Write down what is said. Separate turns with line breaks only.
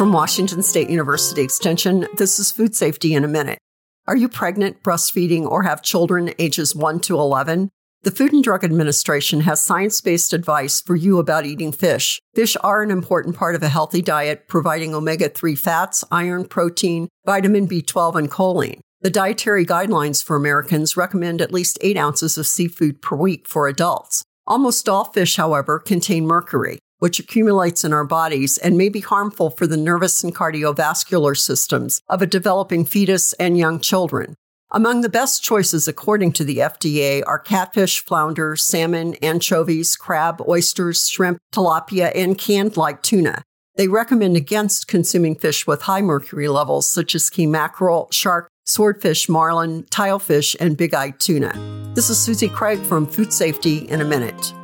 From Washington State University Extension, this is Food Safety in a Minute. Are you pregnant, breastfeeding, or have children ages 1 to 11? The Food and Drug Administration has science based advice for you about eating fish. Fish are an important part of a healthy diet, providing omega 3 fats, iron, protein, vitamin B12, and choline. The dietary guidelines for Americans recommend at least 8 ounces of seafood per week for adults. Almost all fish, however, contain mercury which accumulates in our bodies and may be harmful for the nervous and cardiovascular systems of a developing fetus and young children. Among the best choices, according to the FDA, are catfish, flounder, salmon, anchovies, crab, oysters, shrimp, tilapia, and canned light tuna. They recommend against consuming fish with high mercury levels, such as king mackerel, shark, swordfish, marlin, tilefish, and big eyed tuna. This is Susie Craig from Food Safety in a Minute.